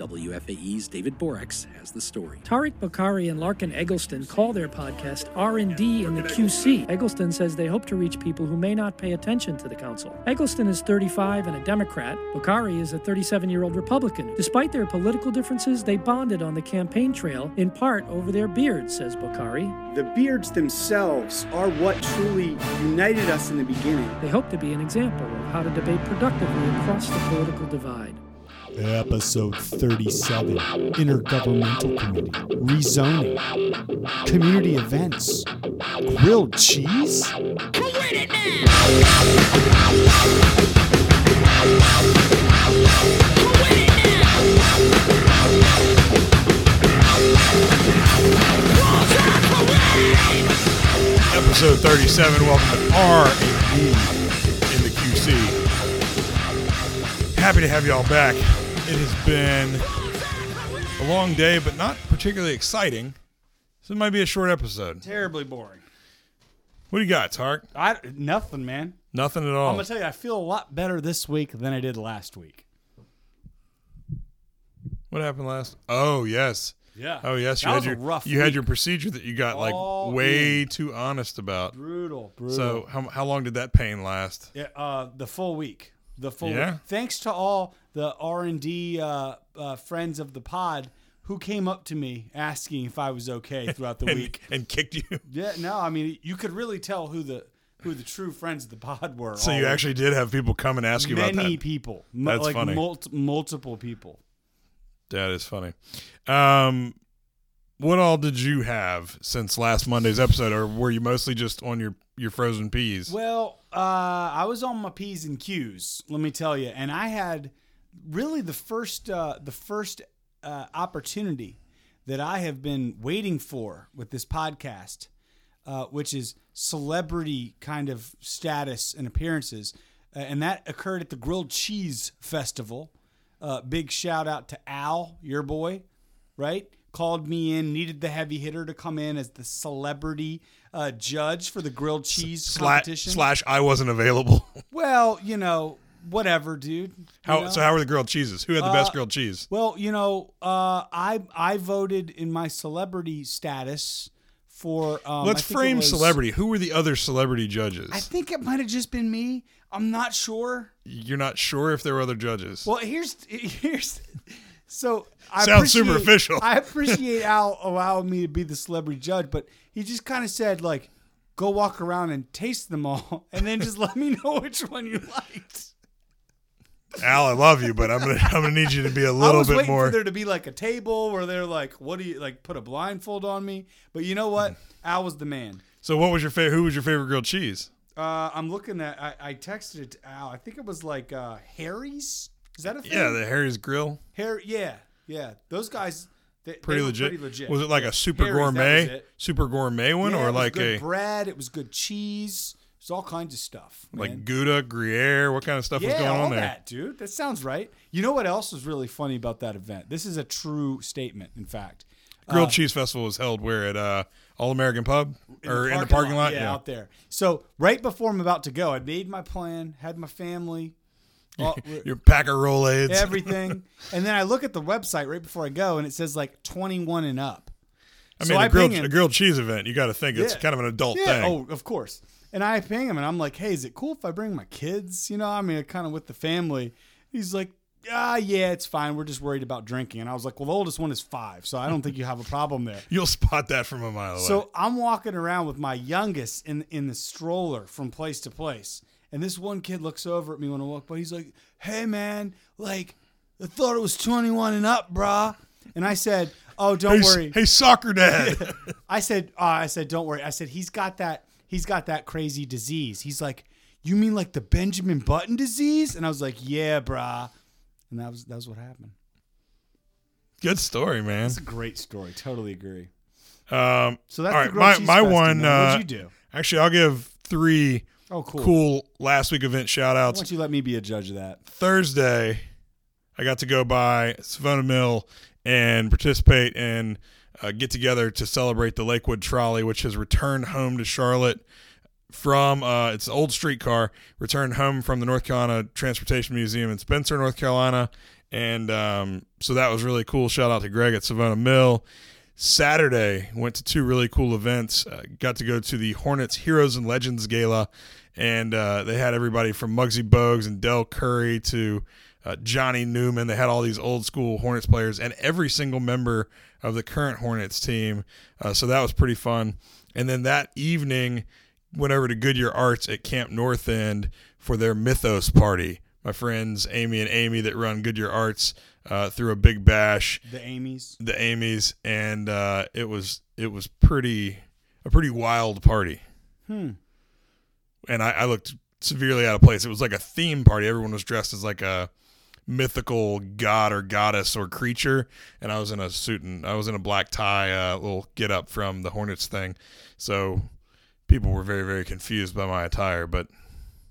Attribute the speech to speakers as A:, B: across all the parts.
A: WFAE's David Boraks has the story.
B: Tariq Bokhari and Larken Egleston call their podcast R&D in the QC. Egleston says they hope to reach people who may not pay attention to the council. Egleston is 35 and a Democrat. Bokhari is a 37-year-old Republican. Despite their political differences, they bonded on the campaign trail in part over their beards, says Bokhari.
C: The beards themselves are what truly united us in the beginning.
B: They hope to be an example of how to debate productively across the political divide.
D: Episode 37 Intergovernmental Committee Rezoning Community Events Grilled Cheese?
E: Episode 37. Welcome to R and D in the QC. Happy to have you all back. It has been a long day, but not particularly exciting. So it might be a short episode.
F: Terribly boring.
E: What do you got, Tark?
F: I nothing, man.
E: Nothing at all.
F: I'm gonna tell you, I feel a lot better this week than I did last week.
E: What happened last? Oh yes.
F: Yeah.
E: Oh yes.
F: That
E: You
F: was
E: had
F: a
E: your
F: rough
E: you had
F: week.
E: your procedure that you got like
F: All
E: way too honest about.
F: Brutal, brutal.
E: So how how long did that pain last?
F: yeah, uh, the full week, the full.
E: Yeah?
F: Week. Thanks to all the R and D uh, uh, friends of the pod who came up to me asking if I was okay throughout the
E: And,
F: week.
E: and kicked you.
F: Yeah, no, I mean you could really tell who the who the true friends of the pod were.
E: So you actually did have people come and ask you about that.
F: many people,
E: That's
F: like
E: funny.
F: mul- multiple people.
E: That is funny. Um, what all did you have since last Monday's episode, or were you mostly just on your your frozen peas?
F: Well, uh, I was on my p's and q's. Let me tell you, and I had really the first uh, the first uh, opportunity that I have been waiting for with this podcast, uh, which is celebrity kind of status and appearances, uh, and that occurred at the Grilled Cheese Festival. Uh, big shout out to Al, your boy, right? Called me in, needed the heavy hitter to come in as the celebrity uh, judge for the grilled cheese competition.
E: slash, I wasn't available.
F: Well, you know, whatever, dude.
E: How
F: know?
E: so? How were the grilled cheeses? Who had the best
F: Uh,
E: grilled cheese?
F: Well, you know, uh, I I voted in my celebrity status for. Um,
E: Let's frame
F: was-
E: celebrity. Who were the other celebrity judges?
F: I think it might have just been me. I'm not sure.
E: You're not sure if there were other judges.
F: Well, here's here's. So I
E: Sounds superficial.
F: I appreciate Al allowing me to be the celebrity judge, but he just kind of said like, "Go walk around and taste them all, and then just let me know which one you liked."
E: Al, I love you, but I'm gonna I'm gonna need you to be a little
F: was
E: bit
F: waiting
E: more.
F: for there to be like a table where they're like, "What do you like?" Put a blindfold on me. But you know what? Al was the man.
E: So, what was your favorite? Who was your favorite grilled cheese?
F: Uh, I'm looking at. I, I texted it to Al. I think it was like uh, Harry's. Is that a thing?
E: Yeah, the Harry's Grill.
F: Harry. Yeah, yeah. Those guys. They, they
E: Pretty
F: were
E: legit.
F: Pretty legit.
E: Was it like a super
F: Harry's,
E: gourmet, super gourmet one,
F: Yeah,
E: or like
F: good
E: a
F: bread. It was good cheese. Was all kinds of stuff.
E: like. Gouda, Gruyere? What kind of stuff
F: yeah,
E: was going
F: all
E: on there?
F: that, dude. That sounds right. You know what else was really funny about that event? This is a true statement. In fact,
E: Grilled
F: Uh,
E: Cheese Festival was held where at uh, All American Pub or in the parking lot?
F: yeah, out there. So right before I'm about to go, I made my plan, had my family, all-
E: Your pack of Rolaids.
F: everything, and then I look at the website right before I go, and it says like 21 and up.
E: I
F: So
E: mean,
F: I
E: a grilled, a grilled cheese event. You got to think it's
F: Yeah.
E: kind of an adult
F: Yeah.
E: thing.
F: Oh, of course. And I ping him, and I'm like, "Hey, is it cool if I bring my kids? You know, I mean, kind of with the family." He's like, "Ah, yeah, it's fine. We're just worried about drinking." And I was like, "Well, the oldest one is five, so I don't think you have a problem there."
E: You'll spot that from a mile away.
F: So I'm walking around with my youngest in in the stroller from place to place, and this one kid looks over at me when I walk by. He's like, "Hey, man, like, I thought it was 21 and up, brah." And I said, "Oh, don't
E: hey,
F: worry."
E: hey, soccer dad.
F: I said, uh, I said, don't worry. I said, he's got that, he's got that crazy disease. He's like, you mean like the Benjamin Button disease? And I was like, yeah, brah. And that was that was what happened.
E: Good story, man.
F: It's a great story. Totally agree.
E: Um,
F: So that's
E: all
F: the
E: my my
F: festival.
E: one. Uh,
F: What'd you do?
E: Actually, I'll give three
F: Oh, cool.
E: cool last week event shout
F: Why
E: outs.
F: don't you let me be a judge of that?
E: Thursday, I got to go by Savona Mill and participate and uh, get together to celebrate the Lakewood Trolley, which has returned home to Charlotte from uh, it's old streetcar returned home from the North Carolina Transportation Museum in Spencer, North Carolina, and um, so that was really cool. Shout out to Greg at Savona Mill. Saturday went to two really cool events. Uh, got to go to the Hornets Heroes and Legends Gala, and uh, they had everybody from Muggsy Bogues and Dell Curry to uh, Johnny Newman. They had all these old school Hornets players and every single member of the current Hornets team. Uh, so that was pretty fun. And then that evening, went over to Goodyear Arts at Camp North End for their Mythos party. My friends Amy and Amy that run Goodyear Arts uh, threw a big bash
F: The Amy's.
E: the Amy's, and uh, it was it was pretty a pretty wild party.
F: Hmm.
E: And I, I looked severely out of place. It was like a theme party. Everyone was dressed as like a mythical god or goddess or creature, and I was in a suit and I was in a black tie, uh, little get up from the Hornets thing. So people were very very confused by my attire, but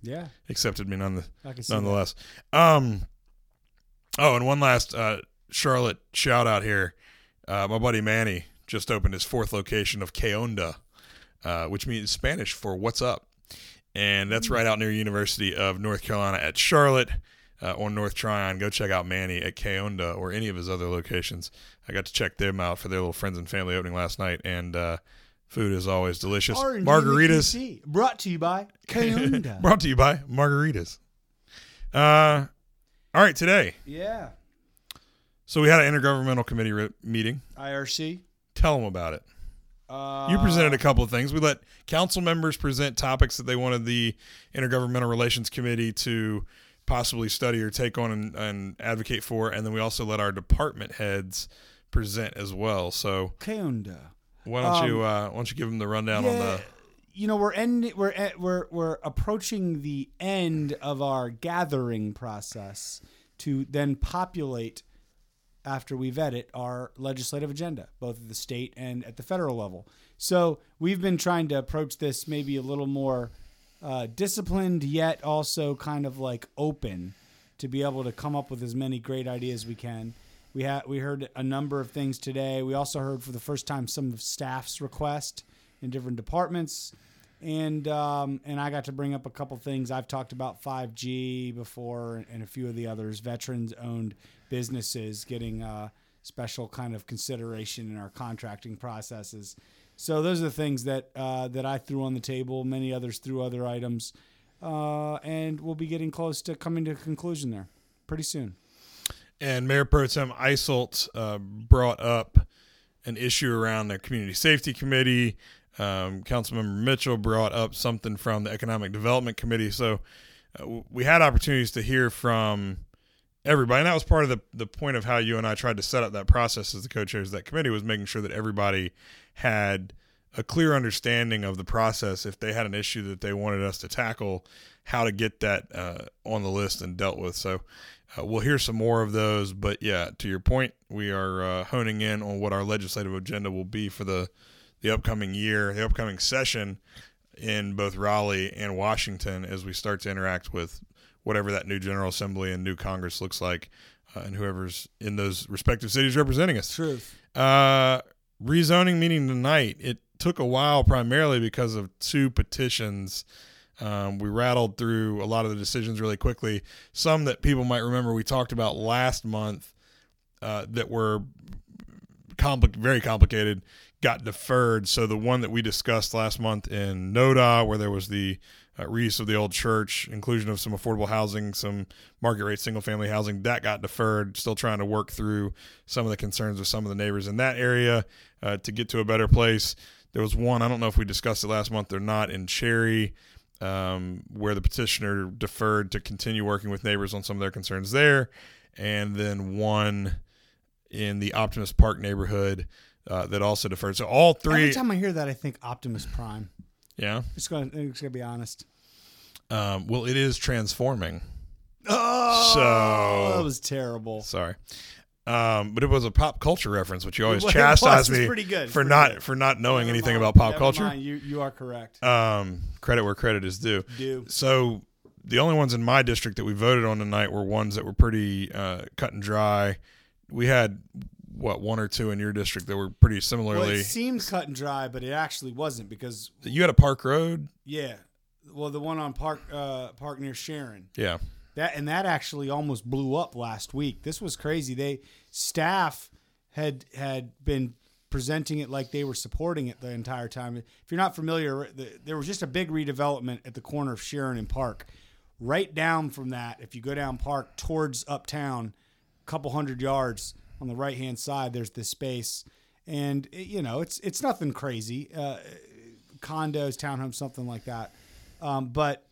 F: Yeah,
E: accepted me none,
F: see
E: nonetheless. Um. Oh, and one last uh, Charlotte shout out here. Uh, my buddy Manny just opened his fourth location of Que Onda, uh, which means Spanish for "What's up," and that's right out near University of North Carolina at Charlotte uh, on North Tryon. Go check out Manny at Que Onda or any of his other locations. I got to check them out for their little friends and family opening last night, and uh, food is always delicious.
F: R&D
E: Margaritas.
F: Brought to you by Que Onda.
E: Brought to you by Margaritas. Uh, all right, today.
F: yeah,
E: So we had an intergovernmental committee re- meeting.
F: IRC.
E: Tell them about it.
F: Uh,
E: You presented a couple of things. We let council members present topics that they wanted the intergovernmental relations committee to possibly study or take on and, and advocate for, and then we also let our department heads present as well. So
F: Kayunda.
E: why don't you uh, why don't you give them the rundown on the
F: you know we're end we're at, we're we're approaching the end of our gathering process to then populate after we vet it our legislative agenda both at the state and at the federal level so we've been trying to approach this maybe a little more uh, disciplined yet also kind of like open to be able to come up with as many great ideas we can we had we heard a number of things today we also heard for the first time some of staff's request in different departments and um, and I got to bring up a couple things. I've talked about 5G before, and a few of the others. Veterans-owned businesses getting uh, special kind of consideration in our contracting processes. So those are the things that uh, that I threw on the table. Many others threw other items, uh, and we'll be getting close to coming to a conclusion there pretty soon.
E: and Mayor Pro Tem Eiselt uh, brought up an issue around the community safety committee. Um, Councilmember Mitchell brought up something from the economic development committee. So uh, we had opportunities to hear from everybody, and that was part of the the point of how you and I tried to set up that process as the co-chairs of that committee was making sure that everybody had a clear understanding of the process if they had an issue that they wanted us to tackle, how to get that uh, on the list and dealt with. So uh, we'll hear some more of those. But yeah, to your point, we are uh, honing in on what our legislative agenda will be for the the upcoming year, the upcoming session in both Raleigh and Washington as we start to interact with whatever that new General Assembly and new Congress looks like, uh, and whoever's in those respective cities representing us.
F: Truth.
E: Rezoning meeting tonight. It took a while, primarily because of two petitions. Um, we rattled through a lot of the decisions really quickly. Some that people might remember we talked about last month uh, that were compli- very complicated got deferred. So the one that we discussed last month in NODA, where there was the uh, reuse of the old church, inclusion of some affordable housing, some market rate single family housing, that got deferred. Still trying to work through some of the concerns of some of the neighbors in that area uh, to get to a better place. There was one, I don't know if we discussed it last month or not, in Cherry, um, where the petitioner deferred to continue working with neighbors on some of their concerns there. And then one in the Optimist Park neighborhood uh, that also deferred. So all three,
F: Every time I hear that, I think Optimus Prime.
E: Yeah.
F: It's going. It's going to be honest.
E: Um, well, it is transforming.
F: Oh,
E: So-
F: that was terrible.
E: Sorry. Um, but it was a pop culture reference, which you always
F: was-
E: chastise me
F: pretty good.
E: For not
F: good.
E: for not knowing
F: Never
E: anything
F: mind.
E: about pop culture.
F: mind. You you are correct.
E: Um, credit where credit is due.
F: Do
E: So the only ones in my district that we voted on tonight were ones that were pretty uh, cut and dry. We had what one or two in your district that were pretty
F: well,
E: similarly.
F: it seemed cut and dry, but it actually wasn't because
E: you had a Park Road,
F: yeah, well the one on Park uh, Park near Sharon
E: yeah.
F: That and that actually almost blew up last week. This was crazy. They staff had had been presenting it like they were supporting it the entire time. If you're not familiar, the, there was just a big redevelopment at the corner of Sharon and Park. Right down from that, if you go down Park towards uptown, a couple hundred yards on the right hand side, there's this space, and you know it's it's nothing crazy, uh, condos, townhomes, something like that. Um, but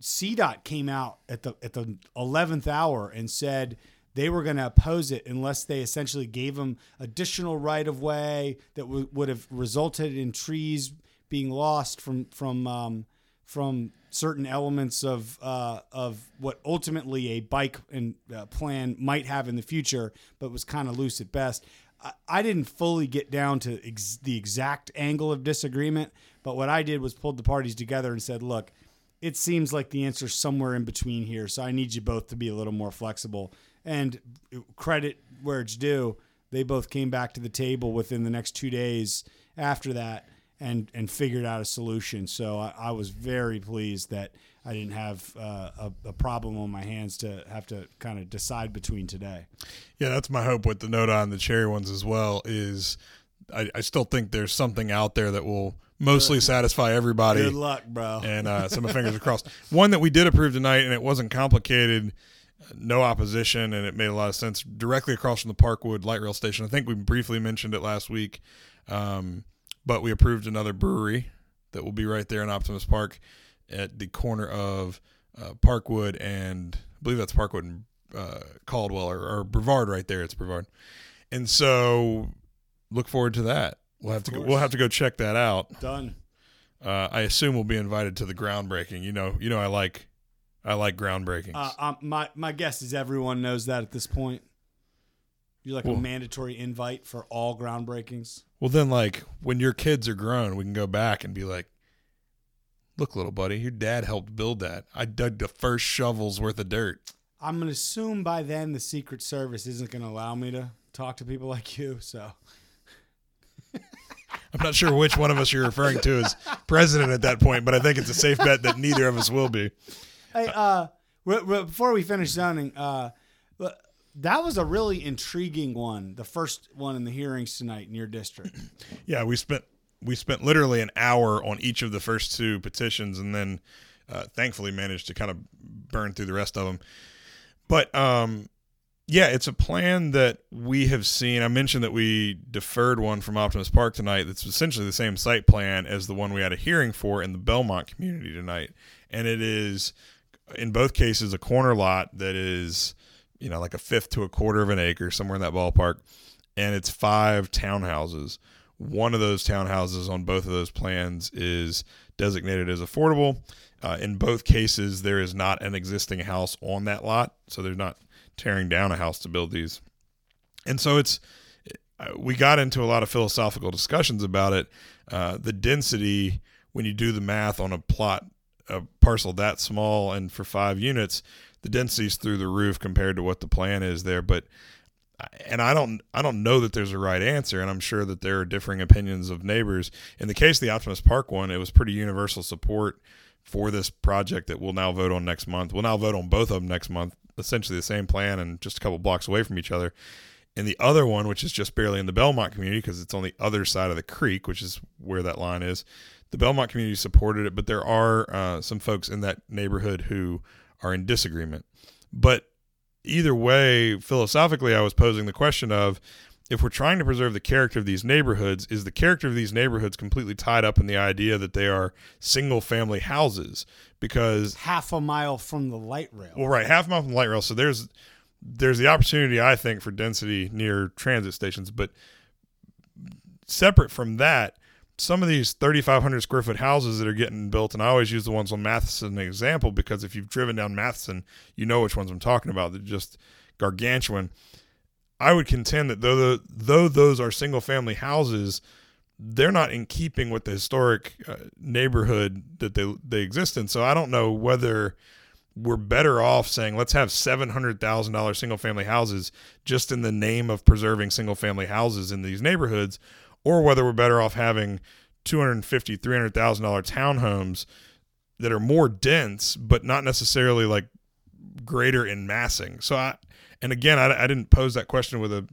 F: CDOT came out at the at the eleventh hour and said they were going to oppose it unless they essentially gave them additional right of way that w- would have resulted in trees being lost from from um, from certain elements of uh, of what ultimately a bike and uh, plan might have in the future, but was kind of loose at best. I, didn't fully get down to ex- the exact angle of disagreement, but what I did was pulled the parties together and said, "Look, it seems like the answer's somewhere in between here. So I need you both to be a little more flexible. And credit where it's due, they both came back to the table within the next two days after that and and figured out a solution. So I, I was very pleased that I didn't have uh, a, a problem on my hands to have to kind of decide between today.
E: Yeah, that's my hope with the note on the cherry ones as well. Is I, I still think there's something out there that will mostly satisfy everybody.
F: Good luck, bro.
E: and uh, so my fingers are crossed. One that we did approve tonight, and it wasn't complicated, no opposition, and it made a lot of sense. Directly across from the Parkwood light rail station. I think we briefly mentioned it last week, um, but we approved another brewery that will be right there in Optimist Park at the corner of uh, Parkwood and I believe that's Parkwood and uh, Caldwell or, or Brevard right there. It's Brevard, and so look forward to that. We'll have to go, we'll have to go check that out.
F: Done.
E: Uh, I assume we'll be invited to the groundbreaking. You know, you know, I like, I like groundbreakings.
F: Uh, um, my my guess is everyone knows that at this point. You're like
E: Well-
F: a mandatory invite for all groundbreakings.
E: well, then, like when your kids are grown, we can go back and be like, "Look, little buddy, your dad helped build that. I dug the first shovel's worth of dirt."
F: I'm gonna assume by then the Secret Service isn't gonna allow me to talk to people like you. So
E: I'm not sure which one of us you're referring to as president at that point, but I think it's a safe bet that neither of us will be.
F: hey, uh, re- re- before we finish zoning, uh, that was a really intriguing one. The first one in the hearings tonight in your district.
E: Yeah, we spent we spent literally an hour on each of the first two petitions, and then uh, thankfully managed to kind of burn through the rest of them. But um, yeah, it's a plan that we have seen. I mentioned that we deferred one from Optimist Park tonight. That's essentially the same site plan as the one we had a hearing for in the Belmont community tonight, and it is in both cases a corner lot that is you know like a fifth to a quarter of an acre somewhere in that ballpark. And it's five townhouses. One of those townhouses on both of those plans is designated as affordable. Uh, in both cases there is not an existing house on that lot so they're not tearing down a house to build these. And so it's uh, we got into a lot of philosophical discussions about it. Uh, the density when you do the math on a plot a parcel that small and for five units the density's through the roof compared to what the plan is there but and I don't I don't know that there's a right answer and I'm sure that there are differing opinions of neighbors. In the case of the Optimist Park one it was pretty universal support for this project that we'll now vote on next month. We'll now vote on both of them next month essentially the same plan and just a couple blocks away from each other. And the other one which is just barely in the Belmont community because it's on the other side of the creek which is where that line is the Belmont community supported it but there are uh, some folks in that neighborhood who are in disagreement but either way, philosophically, I was posing the question of if we're trying to preserve the character of these neighborhoods, is the character of these neighborhoods completely tied up in the idea that they are single family houses? Because
F: Half a mile from the light rail.
E: well, right, half a mile from the light rail, so there's there's the opportunity I think for density near transit stations, but separate from that, some of these 3,500 square foot houses that are getting built, and I always use the ones on Matheson as an example because if you've driven down Matheson, you know which ones I'm talking about. They're just gargantuan. I would contend that though the, though those are single family houses, they're not in keeping with the historic uh, neighborhood that they they exist in. So I don't know whether we're better off saying let's have seven hundred thousand dollar single family houses just in the name of preserving single family houses in these neighborhoods, or whether we're better off having two hundred fifty, three hundred thousand dollar townhomes that are more dense, but not necessarily like greater in massing. So I, and again, I, I didn't pose that question with a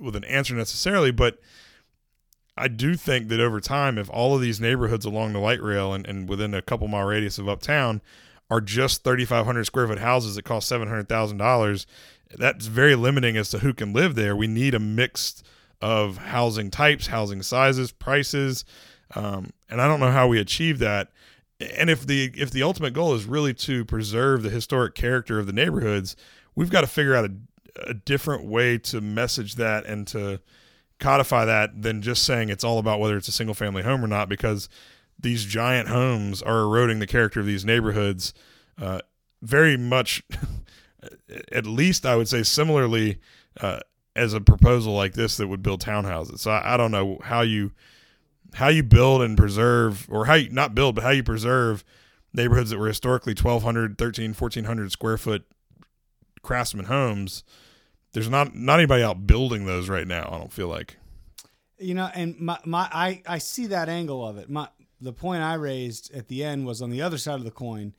E: with an answer necessarily, but I do think that over time, if all of these neighborhoods along the light rail and, and within a couple mile radius of uptown are just 3,500 square foot houses that cost $700,000, that's very limiting as to who can live there. We need a mix of housing types, housing sizes, prices, um, and I don't know how we achieve that. And if the if the ultimate goal is really to preserve the historic character of the neighborhoods, we've got to figure out a, a different way to message that and to codify that than just saying it's all about whether it's a single family home or not because these giant homes are eroding the character of these neighborhoods uh, very much at least i would say similarly uh, as a proposal like this that would build townhouses so I, I don't know how you how you build and preserve or how you not build but how you preserve neighborhoods that were historically 1200 13 1400 square foot craftsman homes there's not not anybody out building those right now i don't feel like
F: You know, and my, my I, I see that angle of it. My the point I raised at the end was on the other side of the coin.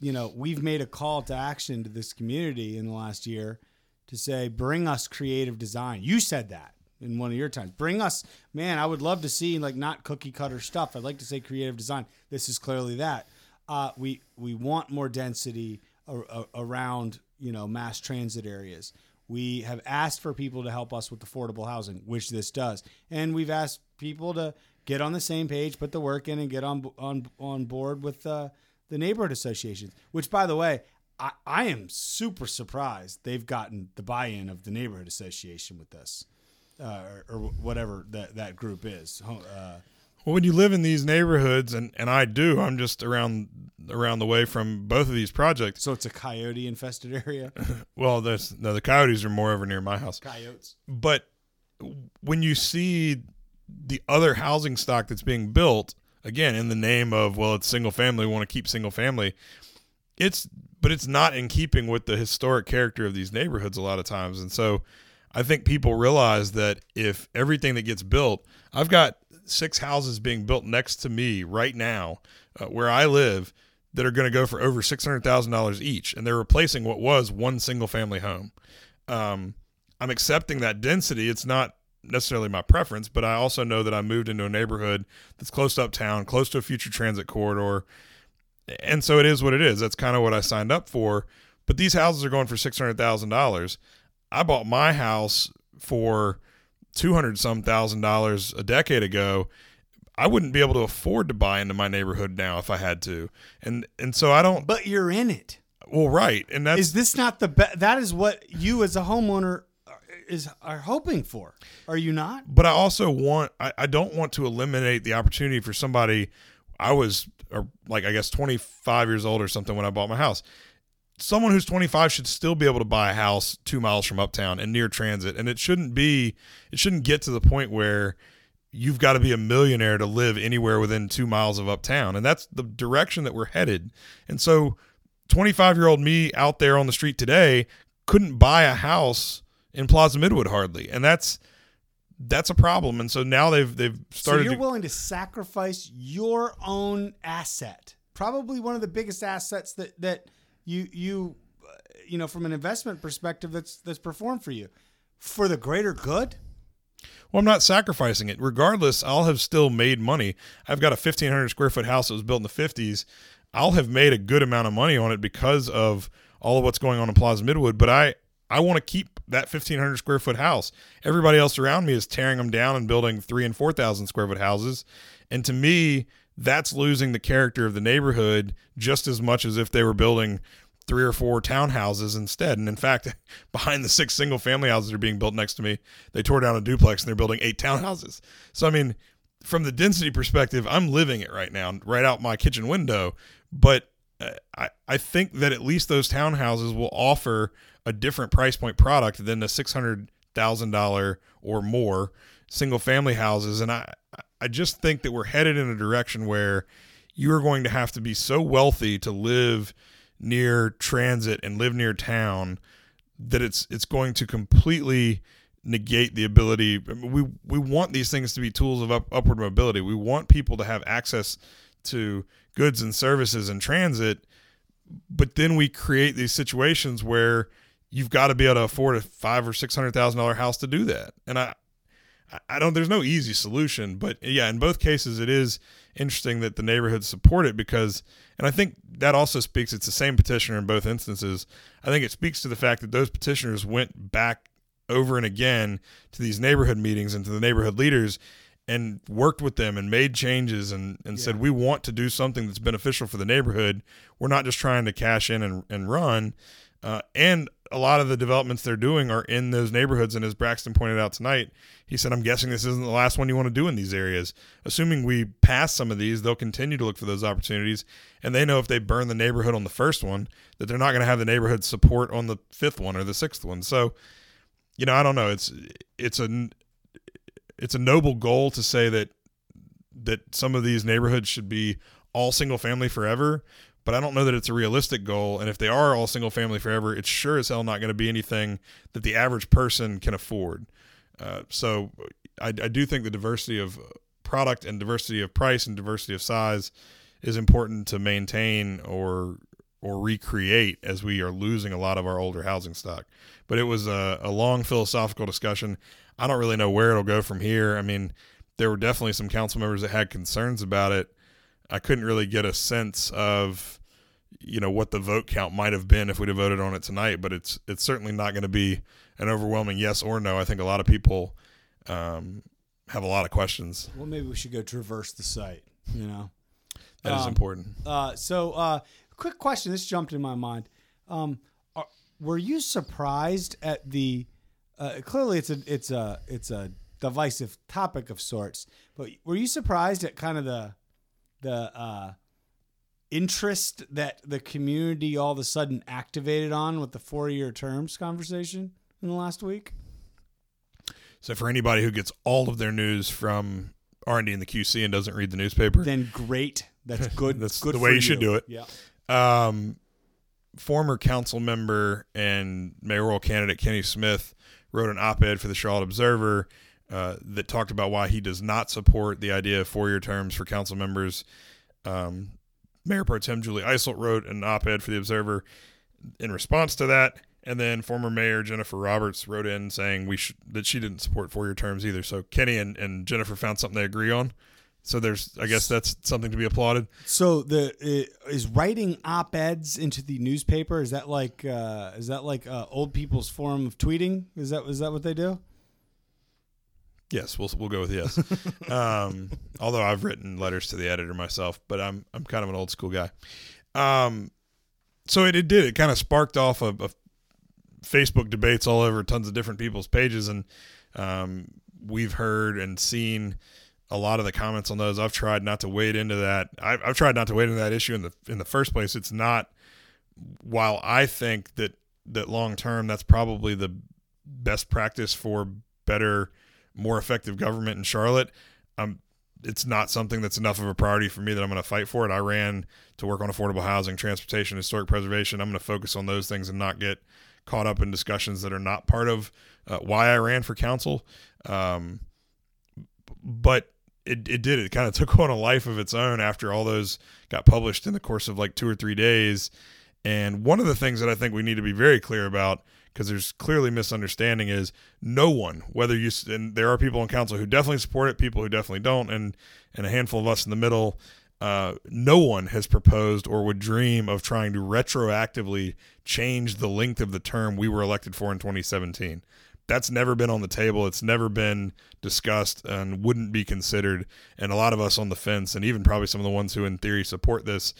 F: You know, we've made a call to action to this community in the last year to say, bring us creative design. You said that in one of your times. Bring us, man, I would love to see like not cookie cutter stuff. I'd like to say creative design. This is clearly that. Uh, we we want more density a, a, around you know mass transit areas. We have asked for people to help us with affordable housing, which this does, and we've asked people to get on the same page, put the work in, and get on on on board with uh, the neighborhood associations. Which, by the way, I, I am super surprised they've gotten the buy-in of the neighborhood association with this, uh, or, or whatever that that group is. Uh,
E: Well, when you live in these neighborhoods, and, and I do, I'm just around around the way from both of these projects.
F: so it's a coyote infested area.
E: Well, there's no the coyotes are more over near my house.
F: Coyotes.
E: But when you see the other housing stock that's being built, again in the name of well, it's single family, we want to keep single family. It's but it's not in keeping with the historic character of these neighborhoods a lot of times, and so I think people realize that if everything that gets built, I've got six houses being built next to me right now, uh, where I live, that are going to go for over six hundred thousand dollars each, and they're replacing what was one single family home. Um, I'm accepting that density. It's not necessarily my preference, but I also know that I moved into a neighborhood that's close to uptown, close to a future transit corridor, and so it is what it is. That's kind of what I signed up for. But these houses are going for six hundred thousand dollars. I bought my house for two hundred some thousand dollars a decade ago. I wouldn't be able to afford to buy into my neighborhood now if I had to, and and so I don't.
F: But you're in it.
E: Well, right, and that's
F: Is this not the best? That is what you as a homeowner is are hoping for. Are you not?
E: but I also want I, I don't want to eliminate the opportunity for somebody I was or like I guess 25 years old or something when I bought my house. Someone who's 25 should still be able to buy a house 2 miles from uptown and near transit and it shouldn't be it shouldn't get to the point where you've got to be a millionaire to live anywhere within 2 miles of uptown and that's the direction that we're headed. And so 25 year old me out there on the street today couldn't buy a house in Plaza Midwood hardly. And that's that's a problem. And so now they've they've started
F: so you're
E: to,
F: willing to sacrifice your own asset, probably one of the biggest assets that that you you uh, you know from an investment perspective that's that's performed for you for the greater good.
E: Well, I'm not sacrificing it. Regardless, I'll have still made money. I've got a 1,500 square foot house that was built in the 50s. I'll have made a good amount of money on it because of all of what's going on in Plaza Midwood. But I, I want to keep that 1,500 square foot house. Everybody else around me is tearing them down and building three and 4,000 square foot houses. And to me, that's losing the character of the neighborhood just as much as if they were building three or four townhouses instead. And in fact, behind the six single family houses that are being built next to me, they tore down a duplex and they're building eight townhouses. So, I mean, from the density perspective, I'm living it right now, right out my kitchen window. But I, I think that at least those townhouses will offer a different price point product than the $600,000 or more single family houses. And I, I just think that we're headed in a direction where you are going to have to be so wealthy to live near transit and live near town that it's it's going to completely negate the ability we we want these things to be tools of up, upward mobility we want people to have access to goods and services and transit but then we create these situations where you've got to be able to afford a five or six hundred thousand dollar house to do that. And I, I don't. There's no easy solution, but yeah, in both cases, it is interesting that the neighborhoods support it because, and I think that also speaks. It's the same petitioner in both instances. I think it speaks to the fact that those petitioners went back over and again to these neighborhood meetings and to the neighborhood leaders and worked with them and made changes and, and said we want to do something that's beneficial for the neighborhood. We're not just trying to cash in and, and run. Uh, and a lot of the developments they're doing are in those neighborhoods. And as braxton pointed out tonight he said i'm guessing this isn't the last one you want to do in these areas. Assuming we pass some of these they'll continue to look for those opportunities. And they know if they burn the neighborhood on the first one that they're not going to have the neighborhood support on the fifth one or the sixth one. So you know, I don't know. It's it's a it's a noble goal to say that that some of these neighborhoods should be all single family forever, but I don't know that it's a realistic goal. And if they are all single family forever, it's sure as hell not going to be anything that the average person can afford. Uh, so I, I do think the diversity of product and diversity of price and diversity of size is important to maintain or or recreate as we are losing a lot of our older housing stock. But it was a, a long philosophical discussion. I don't really know where it'll go from here. I mean, there were definitely some council members that had concerns about it. I couldn't really get a sense of, you know, what the vote count might have been if we'd have voted on it tonight. But it's it's certainly not going to be an overwhelming yes or no. I think a lot of people um, have a lot of questions.
F: Well, maybe we should go traverse the site. You know.
E: That is
F: Um,
E: important.
F: Uh, so, uh, quick question. This jumped in my mind. Um, are, were you surprised at the? Uh, clearly, it's a it's a it's a divisive topic of sorts. But were you surprised at kind of the the uh, interest that the community all of a sudden activated on with the four year terms conversation in the last week?
E: So for anybody who gets all of their news from R and D and the QC and doesn't read the newspaper,
F: Then great. That's good.
E: That's
F: good
E: the way you should do it.
F: Yeah.
E: Um, former council member and mayoral candidate Kenny Smith wrote an op-ed for the Charlotte Observer uh, that talked about why he does not support the idea of four-year terms for council members. Um, Mayor Pro Tem Julie Eiselt wrote an op-ed for the Observer in response to that, and then former Mayor Jennifer Roberts wrote in saying we should that she didn't support four-year terms either. So Kenny and, and Jennifer found something they agree on. So there's, I guess that's something to be applauded.
F: So the is writing op eds into the newspaper. Is that like uh, is that like uh, old people's form of tweeting? Is that is that what they do?
E: Yes, we'll we'll go with yes. um, although I've written letters to the editor myself, but I'm I'm kind of an old school guy. Um, so it, it did. It kind of sparked off of, of Facebook debates all over tons of different people's pages, and um, we've heard and seen a lot of the comments on those. I've tried not to wade into that. I've, I've tried not to wade into that issue in the in the first place. It's not. While I think that that long term, that's probably the best practice for better, more effective government in Charlotte. Um, it's not something that's enough of a priority for me that I'm going to fight for it. I ran to work on affordable housing, transportation, historic preservation. I'm going to focus on those things and not get caught up in discussions that are not part of uh, why I ran for council. Um, but it, it did. It kind of took on a life of its own after all those got published in the course of like two or three days. And one of the things that I think we need to be very clear about, because there's clearly misunderstanding, is no one, whether you and there are people in council who definitely support it, people who definitely don't, and and a handful of us in the middle. Uh, no one has proposed or would dream of trying to retroactively change the length of the term we were elected for in 2017 that's never been on the table. It's never been discussed and wouldn't be considered. And a lot of us on the fence, and even probably some of the ones who, in theory, support this,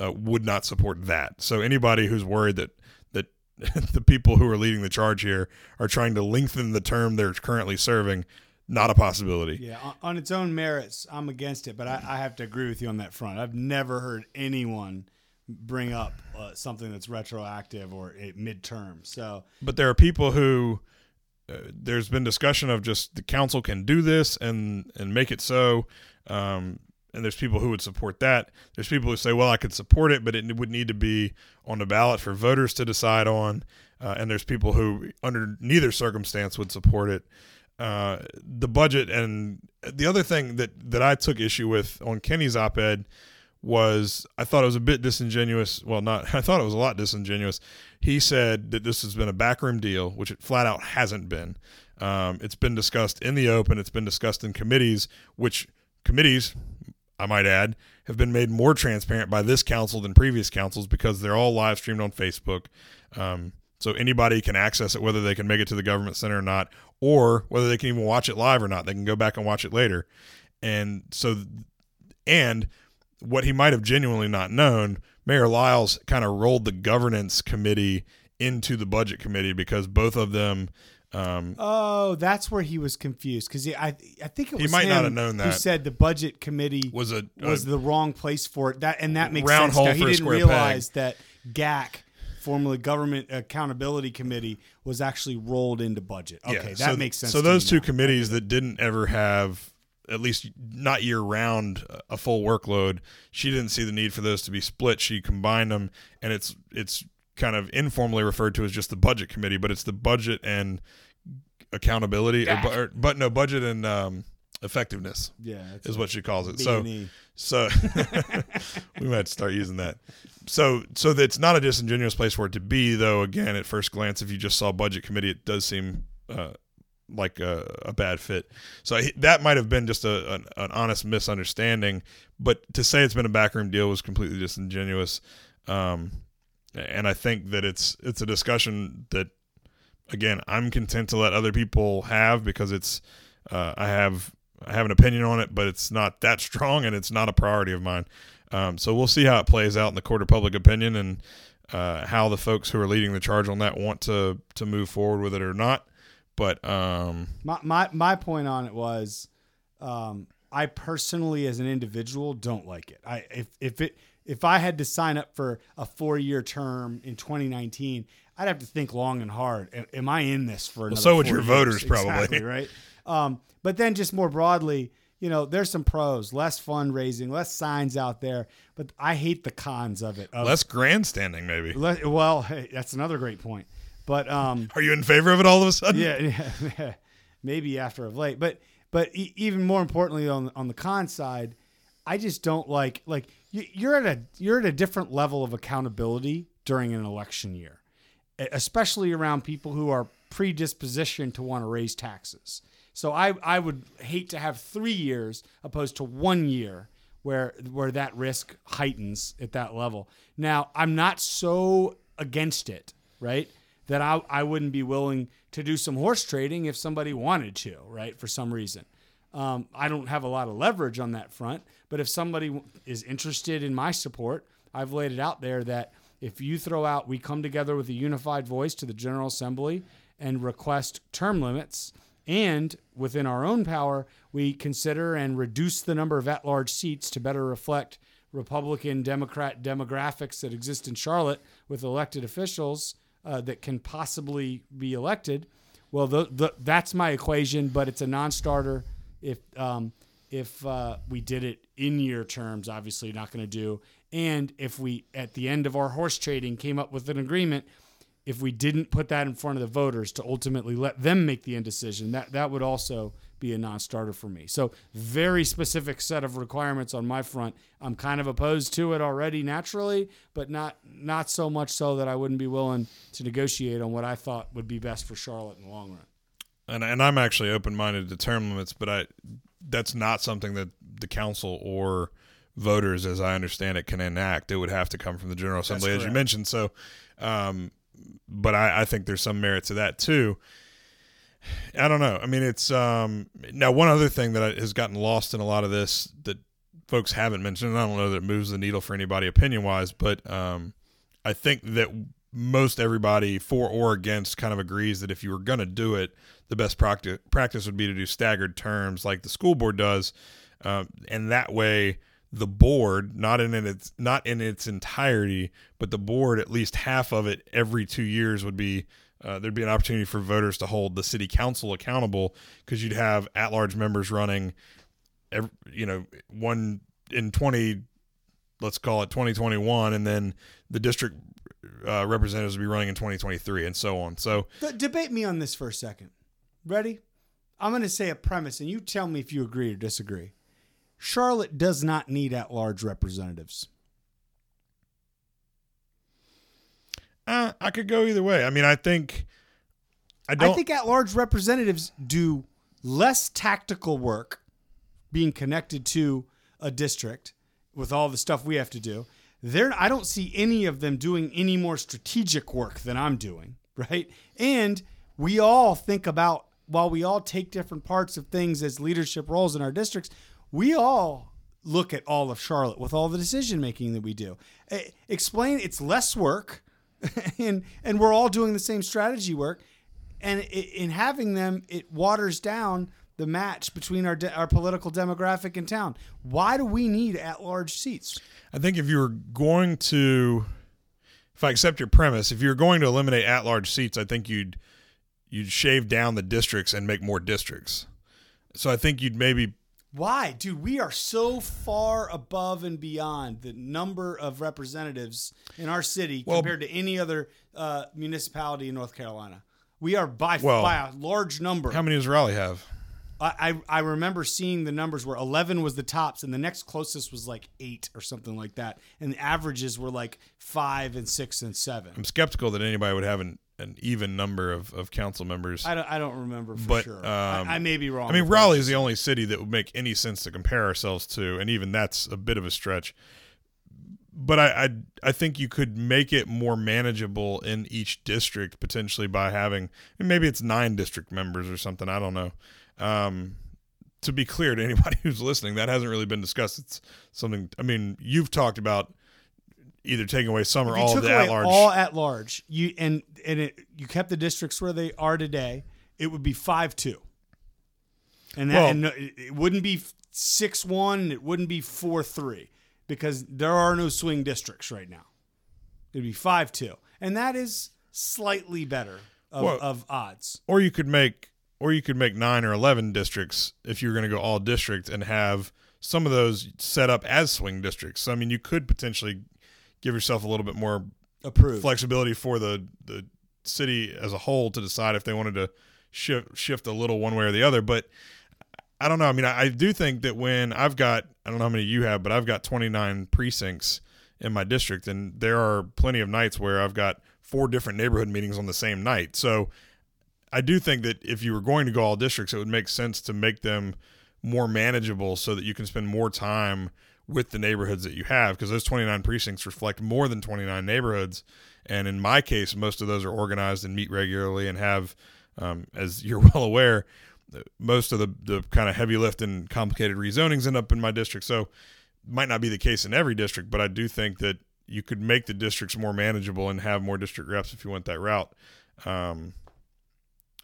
E: uh, would not support that. So anybody who's worried that that the people who are leading the charge here are trying to lengthen the term they're currently serving, not a possibility.
F: Yeah, on, its own merits, I'm against it, but I, I have to agree with you on that front. I've never heard anyone bring up uh, something that's retroactive or a midterm. So
E: But there are people who. There's been discussion of just the council can do this and and make it so um, and there's people who would support that. There's people who say, well, I could support it, but it would need to be on the ballot for voters to decide on. Uh, and there's people who, under neither circumstance, would support it. Uh, the budget and the other thing that that I took issue with on Kenny's op-ed was I thought it was a bit disingenuous. Well, not I thought it was a lot disingenuous. He said that this has been a backroom deal, which it flat out hasn't been. Um, it's been discussed in the open. It's been discussed in committees, which committees, I might add, have been made more transparent by this council than previous councils because they're all live streamed on Facebook. Um, so anybody can access it, whether they can make it to the government center or not, or whether they can even watch it live or not. They can go back and watch it later. And so, and what he might have genuinely not known, Mayor Lyles kind of rolled the governance committee into the budget committee because both of them. Um,
F: Oh, that's where he was confused because I I think it
E: He
F: was
E: might
F: him
E: not have known
F: who
E: that.
F: said the budget committee
E: was a,
F: was the wrong place for it. That and that makes
E: Round
F: sense.
E: hole
F: Now, he
E: a
F: didn't realize that GAC, formerly Government Accountability Committee, was actually rolled into budget. Okay, that
E: so,
F: makes sense.
E: So those two
F: now.
E: committees that didn't ever have at least not year round a full workload, she didn't see the need for those to be split. She combined them, and it's it's kind of informally referred to as just the budget committee, but it's the budget and accountability, or, or, but no budget and um, effectiveness
F: yeah,
E: is what she calls it.
F: B
E: So
F: and
E: so we might start using that. So so that's not a disingenuous place for it to be, though. Again, at first glance, if you just saw budget committee, it does seem uh, like a, a bad fit. So I, that might have been just a, an, an honest misunderstanding. But to say it's been a backroom deal was completely disingenuous. Um, and I think that it's it's a discussion that again I'm content to let other people have because it's uh, I have I have an opinion on it, but it's not that strong and it's not a priority of mine. Um, so we'll see how it plays out in the court of public opinion and uh, how the folks who are leading the charge on that want to to move forward with it or not. But um,
F: My my my point on it was, um, I personally, as an individual, don't like it. I if if it if I had to sign up for a four year term in 2019, I'd have to think long and hard. Am I in this for another?
E: so would your
F: years?
E: voters, probably.
F: Exactly, right? Um, but then just more broadly, you know, there's some pros, less fundraising, less signs out there. But I hate the cons of it. Of-
E: less grandstanding, maybe.
F: le- well, hey, that's another great point. But um,
E: Are you in favor of it all of a sudden?
F: yeah, yeah, maybe after of late, but but e- even more importantly on on the con side, I just don't like like you, you're at a you're at a different level of accountability during an election year, especially around people who are predispositioned to want to raise taxes. So I I would hate to have three years opposed to one year where where that risk heightens at that level. Now I'm not so against it, right? That I I wouldn't be willing to do some horse trading if somebody wanted to, right? For some reason. Um, I don't have a lot of leverage on that front, but if somebody is interested in my support, I've laid it out there that if you throw out, we come together with a unified voice to the General Assembly and request term limits, and within our own power, we consider and reduce the number of at large seats to better reflect Republican Democrat demographics that exist in Charlotte with elected officials uh, that can possibly be elected. Well, the, the, that's my equation, but it's a non-starter. If um, if uh, we did it in year terms, obviously not going to do. And if we at the end of our horse trading came up with an agreement, if we didn't put that in front of the voters to ultimately let them make the indecision, that that would also be a non-starter for me. So very specific set of requirements on my front. I'm kind of opposed to it already naturally, but not not so much so that I wouldn't be willing to negotiate on what I thought would be best for Charlotte in the long run.
E: and and I'm actually open minded to term limits, but I that's not something that the council or voters, as I understand it, can enact. It would have to come from the General Assembly, as you mentioned. So, um, but I, I think there's some merit to that too. I don't know. I mean, it's um, now one other thing that has gotten lost in a lot of this that folks haven't mentioned. I don't know that it moves the needle for anybody opinion wise, but um, I think that most everybody for or against kind of agrees that if you were going to do it, the best practice practice would be to do staggered terms like the school board does, um, and that way the board, not in its not in its entirety, but the board at least half of it every two years would be. Uh, there'd be an opportunity for voters to hold the city council accountable because you'd have at-large members running, every, you know, one in twenty, let's call it twenty twenty one, and then the district uh, representatives will be running in 2023 and so on. So
F: debate me on this for a second. Ready? I'm going to say a premise, and you tell me if you agree or disagree. Charlotte does not need at large representatives.
E: Uh, I could go either way. I mean, I think I don't.
F: I think at large representatives do less tactical work being connected to a district with all the stuff we have to do. They're, I don't see any of them doing any more strategic work than I'm doing, right? And we all think about, while we all take different parts of things as leadership roles in our districts, we all look at all of Charlotte with all the decision making that we do. Eh, Explain it's less work, and and we're all doing the same strategy work, and i- in having them, it waters down the match between our de- our political demographic in town. Why do we need at large seats?
E: I think if you were going to, if I accept your premise, if you're going to eliminate at-large seats, I think you'd you'd shave down the districts and make more districts. So I think you'd maybe
F: Why, dude? We are so far above and beyond the number of representatives in our city
E: Well-
F: compared to any other uh, municipality in North Carolina. We are by
E: Well,
F: by a large number.
E: how many does Raleigh have?
F: I, I I remember seeing the numbers where 11 was the tops and the next closest was like eight or something like that, and the averages were like five and six and seven.
E: I'm skeptical that anybody would have an, an even number of, of council members.
F: I don't I don't remember for
E: But,
F: sure.
E: um,
F: I, I may be wrong.
E: I mean, Raleigh is the only city that would make any sense to compare ourselves to, and even that's a bit of a stretch. But I, I, I think you could make it more manageable in each district potentially by having maybe it's nine district members or something. I don't know. Um, to be clear to anybody who's listening, that hasn't really been discussed. It's something. I mean, you've talked about either taking away some or all of the at large.
F: all at large, you and and it, you kept the districts where they are today, it would be five two, and that
E: Well-
F: and it wouldn't be six one. It wouldn't be four three because there are no swing districts right now. It'd be five two, and that is slightly better of,
E: Well-
F: of odds.
E: or you could make or you could make nine or eleven districts if you're going to go all district and have some of those set up as swing districts. So I mean, you could potentially give yourself a little bit more
F: Approved.
E: flexibility for the the city as a whole to decide if they wanted to shift shift a little one way or the other. But I don't know. I mean, I, I do think that when I've got I don't know how many you have, but I've got 29 precincts in my district, and there are plenty of nights where I've got four different neighborhood meetings on the same night. So I do think that if you were going to go all districts, it would make sense to make them more manageable so that you can spend more time with the neighborhoods that you have because those 29 precincts reflect more than 29 neighborhoods. And in my case, most of those are organized and meet regularly and have, um, as you're well aware, most of the, the kind of heavy lift and complicated rezonings end up in my district. So might not be the case in every district, but I do think that you could make the districts more manageable and have more district reps if you went that route. Um,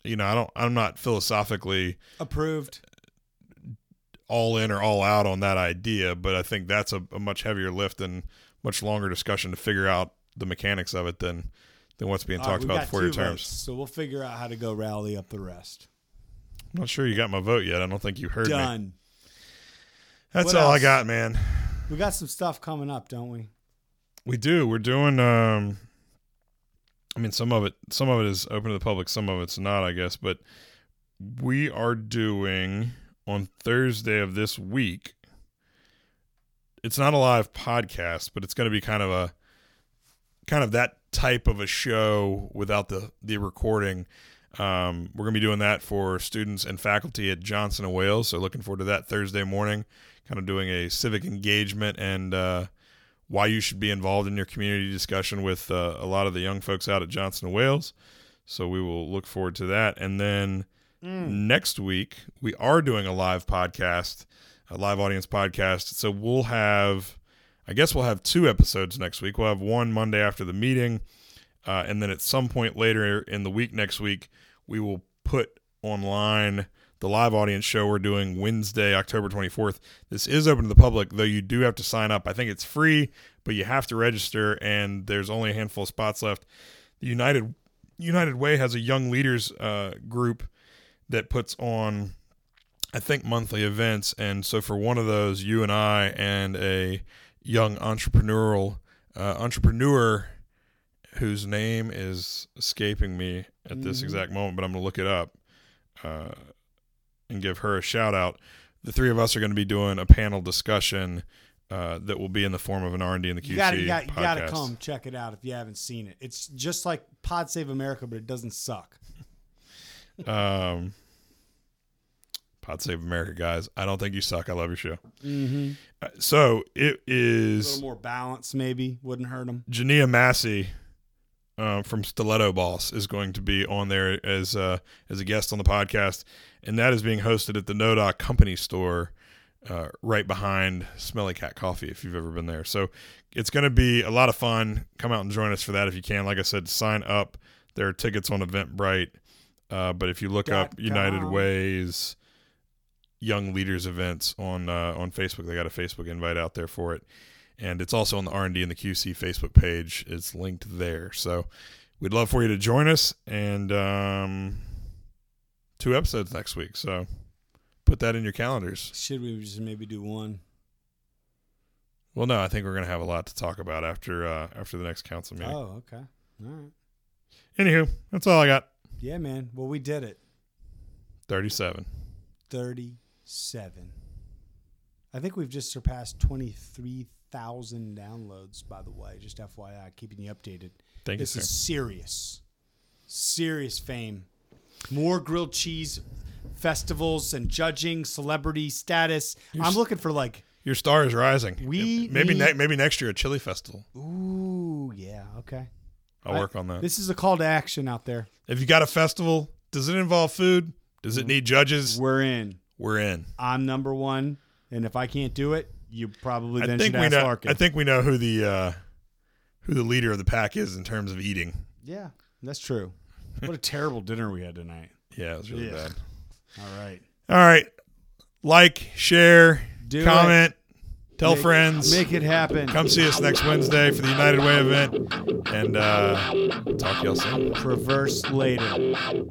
E: you know, I don't. I'm not philosophically
F: Approved.
E: All in or all out on that idea, but I think that's a, a much heavier lift and much longer discussion to figure out the mechanics of it than than what's being
F: All right,
E: talked
F: we
E: about for your terms.
F: so we'll figure out how to go rally up the rest.
E: I'm not sure you got my vote yet. I don't think you heard me.
F: Done.
E: That's
F: What
E: all I got, man.
F: We got some stuff coming up, don't we?
E: We do. We're doing. Um, I mean, some of it, some of it is open to the public. Some of it's not, I guess. But we are doing on Thursday of this week. It's not a live podcast, but it's going to be kind of a, kind of that type of a show without the the recording. Um, we're going to be doing that for students and faculty at Johnson and Wales. So looking forward to that Thursday morning. Kind of doing a civic engagement and. Uh, why you should be involved in your community discussion with uh, a lot of the young folks out at Johnson and Wales. So we will look forward to that. And then next week we are doing a live podcast, a live audience podcast. So we'll have, I guess we'll have two episodes next week. We'll have one Monday after the meeting, uh, and then at some point later in the week next week we will put online the live audience show we're doing Wednesday, October 24th. This is open to the public, though you do have to sign up. I think it's free, but you have to register, and there's only a handful of spots left. The United United Way has a young leaders uh, group that puts on, I think, monthly events, and so for one of those, you and I and a young entrepreneurial uh, entrepreneur whose name is escaping me at this exact moment, but I'm gonna look it up. Uh, and give her a shout out. the three of us are going to be doing a panel discussion uh, that will be in the form of an R and D in the QC
F: You gotta, you gotta, you gotta come check it out if you haven't seen it. It's just like Pod Save America, but it doesn't suck.
E: Um, Pod Save America, guys. I don't think you suck. I love your show.
F: Mm-hmm.
E: Uh, so it is A
F: little more balance, maybe wouldn't hurt them.
E: Jania Massey um, from Stiletto Boss is going to be on there as uh, as a guest on the podcast, and that is being hosted at the NoDa Company Store, uh, right behind Smelly Cat Coffee. If you've ever been there, so it's going to be a lot of fun. Come out and join us for that if you can. Like I said, sign up. There are tickets on Eventbrite, uh, but if you look up
F: Dot
E: United
F: com.
E: Ways Young Leaders events on uh, on Facebook, they got a Facebook invite out there for it and it's also on the R&D and the QC Facebook page. It's linked there. So we'd love for you to join us and um, two episodes next week. So put that in your calendars.
F: Should we just maybe do one?
E: Well, no, I think we're going to have a lot to talk about after uh, after the next council meeting.
F: Oh, okay. All right.
E: Anywho, that's all I got.
F: Yeah, man. Well, we did it.
E: 37.
F: 37. I think we've just surpassed 23,000 downloads, by the way. Just FYI, keeping you updated.
E: Thank
F: this
E: you,
F: is serious. Serious fame. More grilled cheese festivals and judging, celebrity status. I'm looking for like,
E: Your star is rising.
F: We
E: maybe
F: need-
E: ne- maybe next year a chili festival.
F: ooh, yeah, okay.
E: I'll
F: I-
E: work on that.
F: This is a call to action out there.
E: if you got a festival, does it involve food? Does it need judges?
F: We're in.
E: We're in.
F: I'm number one, and if I can't do it, you probably
E: I
F: then
E: think
F: should
E: we
F: ask
E: know.
F: Larken.
E: I think we know who the uh, who the leader of the pack is in terms of eating.
F: Yeah, that's true. What a terrible dinner we had tonight.
E: Yeah, it was really
F: Yeah.
E: bad.
F: All right.
E: All right, like, share,
F: Do
E: comment, Tell
F: make,
E: friends.
F: Make it happen.
E: Come see us next Wednesday for the United Way event. And uh, talk y'all soon.
F: Traverse later.
G: Out!